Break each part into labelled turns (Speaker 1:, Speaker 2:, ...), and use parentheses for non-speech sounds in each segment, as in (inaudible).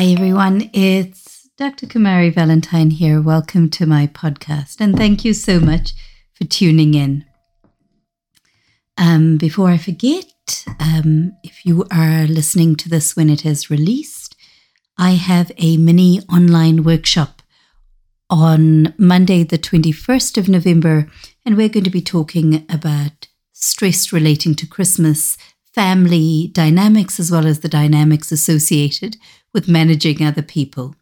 Speaker 1: Hi, everyone. It's Dr. Kumari Valentine here. Welcome to my podcast, and thank you so much for tuning in. Um, before I forget, um, if you are listening to this when it is released, I have a mini online workshop on Monday, the 21st of November, and we're going to be talking about stress relating to Christmas, family dynamics, as well as the dynamics associated with managing other people.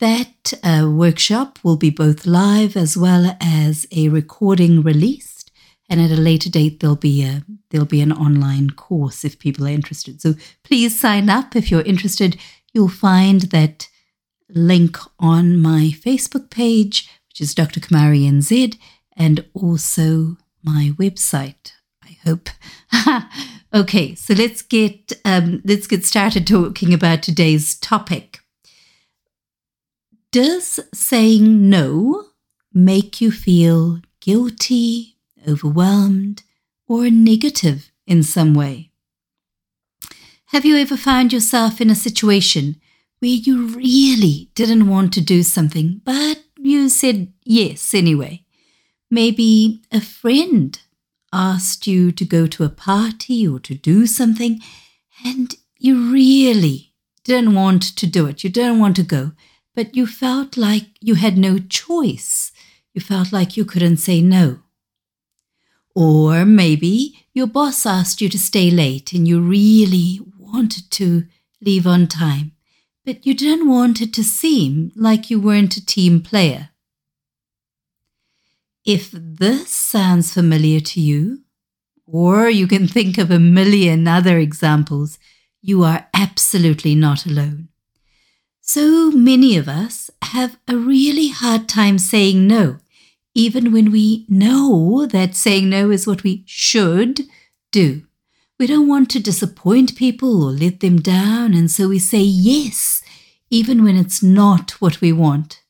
Speaker 1: That uh, workshop will be both live as well as a recording released, and at a later date there'll be a there'll be an online course if people are interested. So please sign up if you're interested. You'll find that link on my Facebook page, which is Dr. Kumari NZ, and also my website. I hope. (laughs) okay, so let's get um, let's get started talking about today's topic. Does saying no make you feel guilty, overwhelmed, or negative in some way? Have you ever found yourself in a situation where you really didn't want to do something, but you said yes anyway? Maybe a friend asked you to go to a party or to do something, and you really didn't want to do it. You didn't want to go, but you felt like you had no choice. You felt like you couldn't say no. Or maybe your boss asked you to stay late and you really wanted to leave on time, but you didn't want it to seem like you weren't a team player. If this sounds familiar to you, or you can think of a million other examples, you are absolutely not alone. So many of us have a really hard time saying no, even when we know that saying no is what we should do. We don't want to disappoint people or let them down, and so we say yes, even when it's not what we want.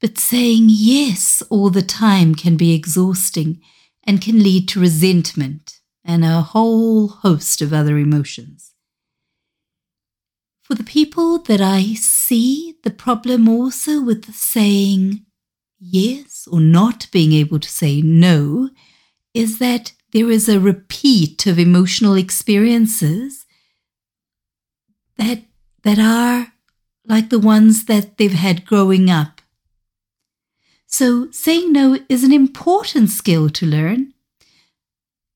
Speaker 1: But saying yes all the time can be exhausting and can lead to resentment and a whole host of other emotions. For the people that I see, the problem also with saying yes or not being able to say no is that there is a repeat of emotional experiences that that are like the ones that they've had growing up so, saying no is an important skill to learn.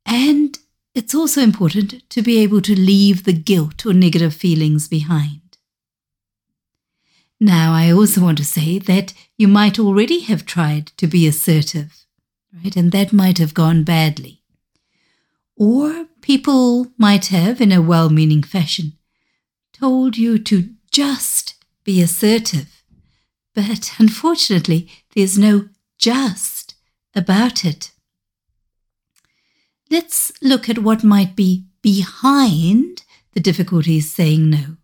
Speaker 1: And it's also important to be able to leave the guilt or negative feelings behind. Now, I also want to say that you might already have tried to be assertive, right? And that might have gone badly. Or people might have, in a well meaning fashion, told you to just be assertive but unfortunately, there's no just about it. Let's look at what might be behind the difficulties saying no.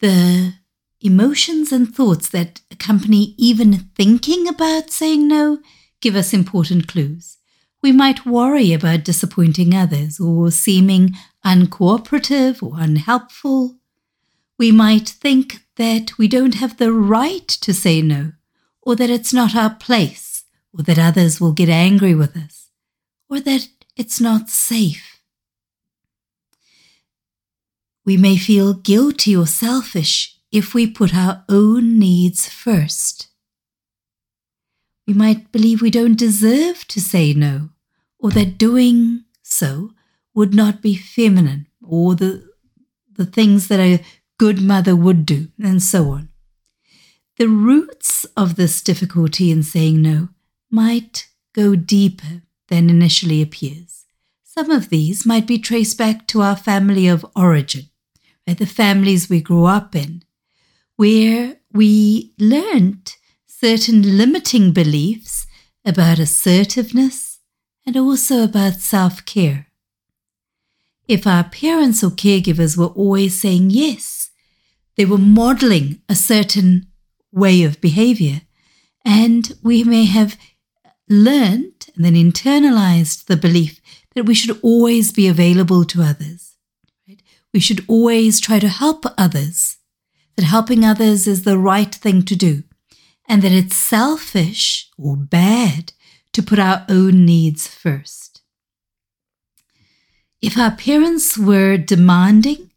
Speaker 1: The emotions and thoughts that accompany even thinking about saying no give us important clues. We might worry about disappointing others or seeming uncooperative or unhelpful. We might think that we don't have the right to say no, or that it's not our place, or that others will get angry with us, or that it's not safe. We may feel guilty or selfish if we put our own needs first. We might believe we don't deserve to say no, or that doing so would not be feminine, or the, the things that are good mother would do, and so on. The roots of this difficulty in saying no might go deeper than initially appears. Some of these might be traced back to our family of origin, right? the families we grew up in, where we learnt certain limiting beliefs about assertiveness and also about self care. If our parents or caregivers were always saying yes, they were modeling a certain way of behavior. And we may have learned and then internalized the belief that we should always be available to others. Right? we should always try to help others, that helping others is the right thing to do, and that it's selfish or bad to put our own needs first. If our parents were demanding,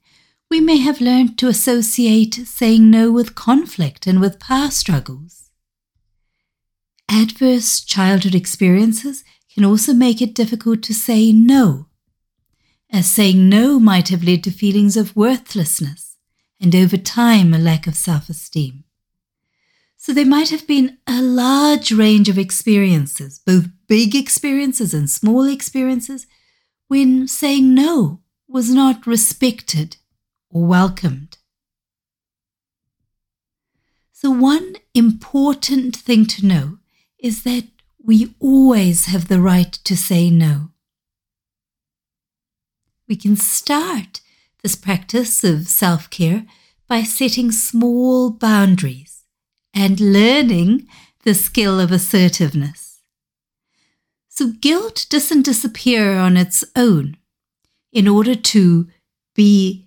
Speaker 1: we may have learned to associate saying no with conflict and with power struggles. Adverse childhood experiences can also make it difficult to say no, as saying no might have led to feelings of worthlessness and over time a lack of self esteem. So there might have been a large range of experiences, both big experiences and small experiences, when saying no was not respected welcomed. So, one important thing to know is that we always have the right to say no. We can start this practice of self care by setting small boundaries and learning the skill of assertiveness. So, guilt doesn't disappear on its own. In order to be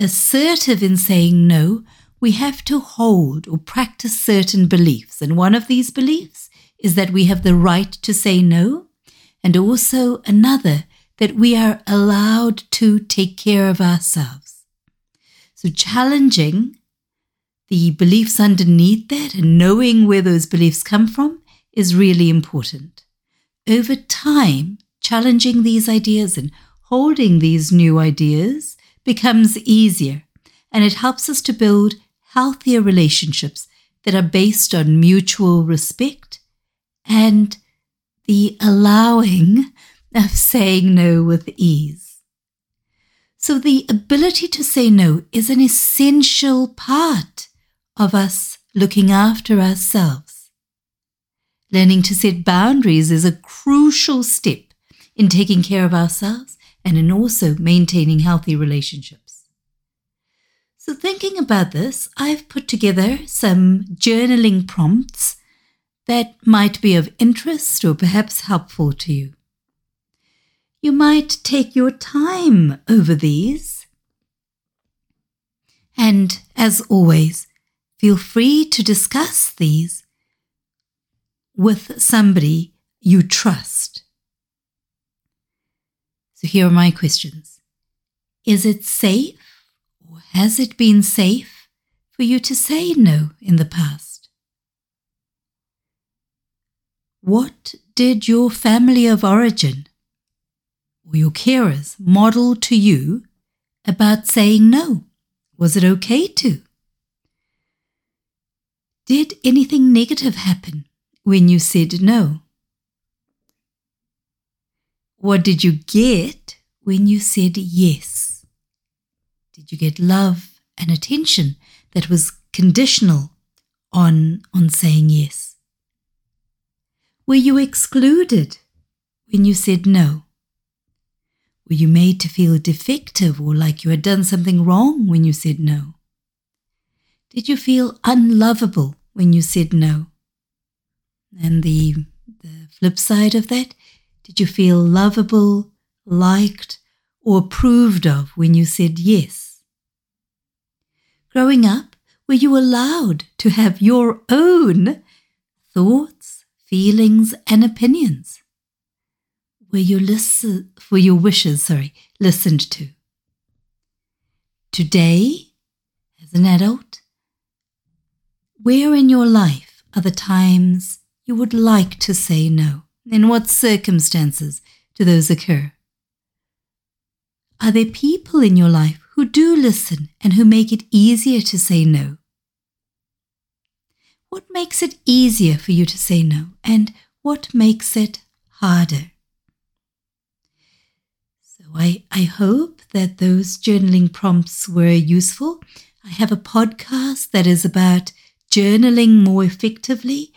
Speaker 1: assertive in saying no, we have to hold or practice certain beliefs. And one of these beliefs is that we have the right to say no, and also another that we are allowed to take care of ourselves. So, challenging the beliefs underneath that and knowing where those beliefs come from is really important. Over time, challenging these ideas and holding these new ideas becomes easier, and it helps us to build healthier relationships that are based on mutual respect and the allowing (laughs) of saying no with ease. So, the ability to say no is an essential part of us looking after ourselves. Learning to set boundaries is a crucial step in taking care of ourselves and in also maintaining healthy relationships. So, thinking about this, I've put together some journaling prompts that might be of interest or perhaps helpful to you. You might take your time over these. And as always, feel free to discuss these with somebody you trust. So here are my questions. Is it safe or has it been safe for you to say no in the past? What did your family of origin or your carers model to you about saying no? Was it okay to? Did anything negative happen when you said no? What did you get when you said yes? Did you get love and attention that was conditional on, on saying yes? Were you excluded when you said no? Were you made to feel defective or like you had done something wrong when you said no? Did you feel unlovable when you said no? And the, the flip side of that, did you feel lovable, liked, or approved of when you said yes? Growing up, were you allowed to have your own thoughts, feelings, and opinions? Were your, listen, were your wishes sorry, listened to? Today, as an adult, where in your life are the times you would like to say no? In what circumstances do those occur? Are there people in your life who do listen and who make it easier to say no? What makes it easier for you to say no, and what makes it harder? So I, I hope that those journaling prompts were useful. I have a podcast that is about journaling more effectively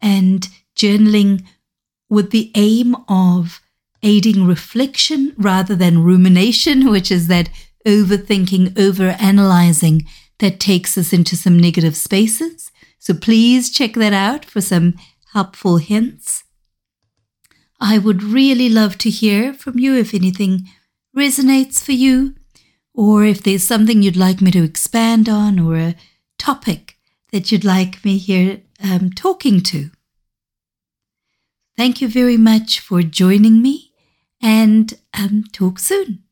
Speaker 1: and journaling with the aim of aiding reflection rather than rumination, (laughs) which is that overthinking, over analyzing that takes us into some negative spaces. So please check that out for some helpful hints. I would really love to hear from you if anything resonates for you or if there's something you'd like me to expand on, or a topic that you'd like me here um, talking to. Thank you very much for joining me and um, talk soon.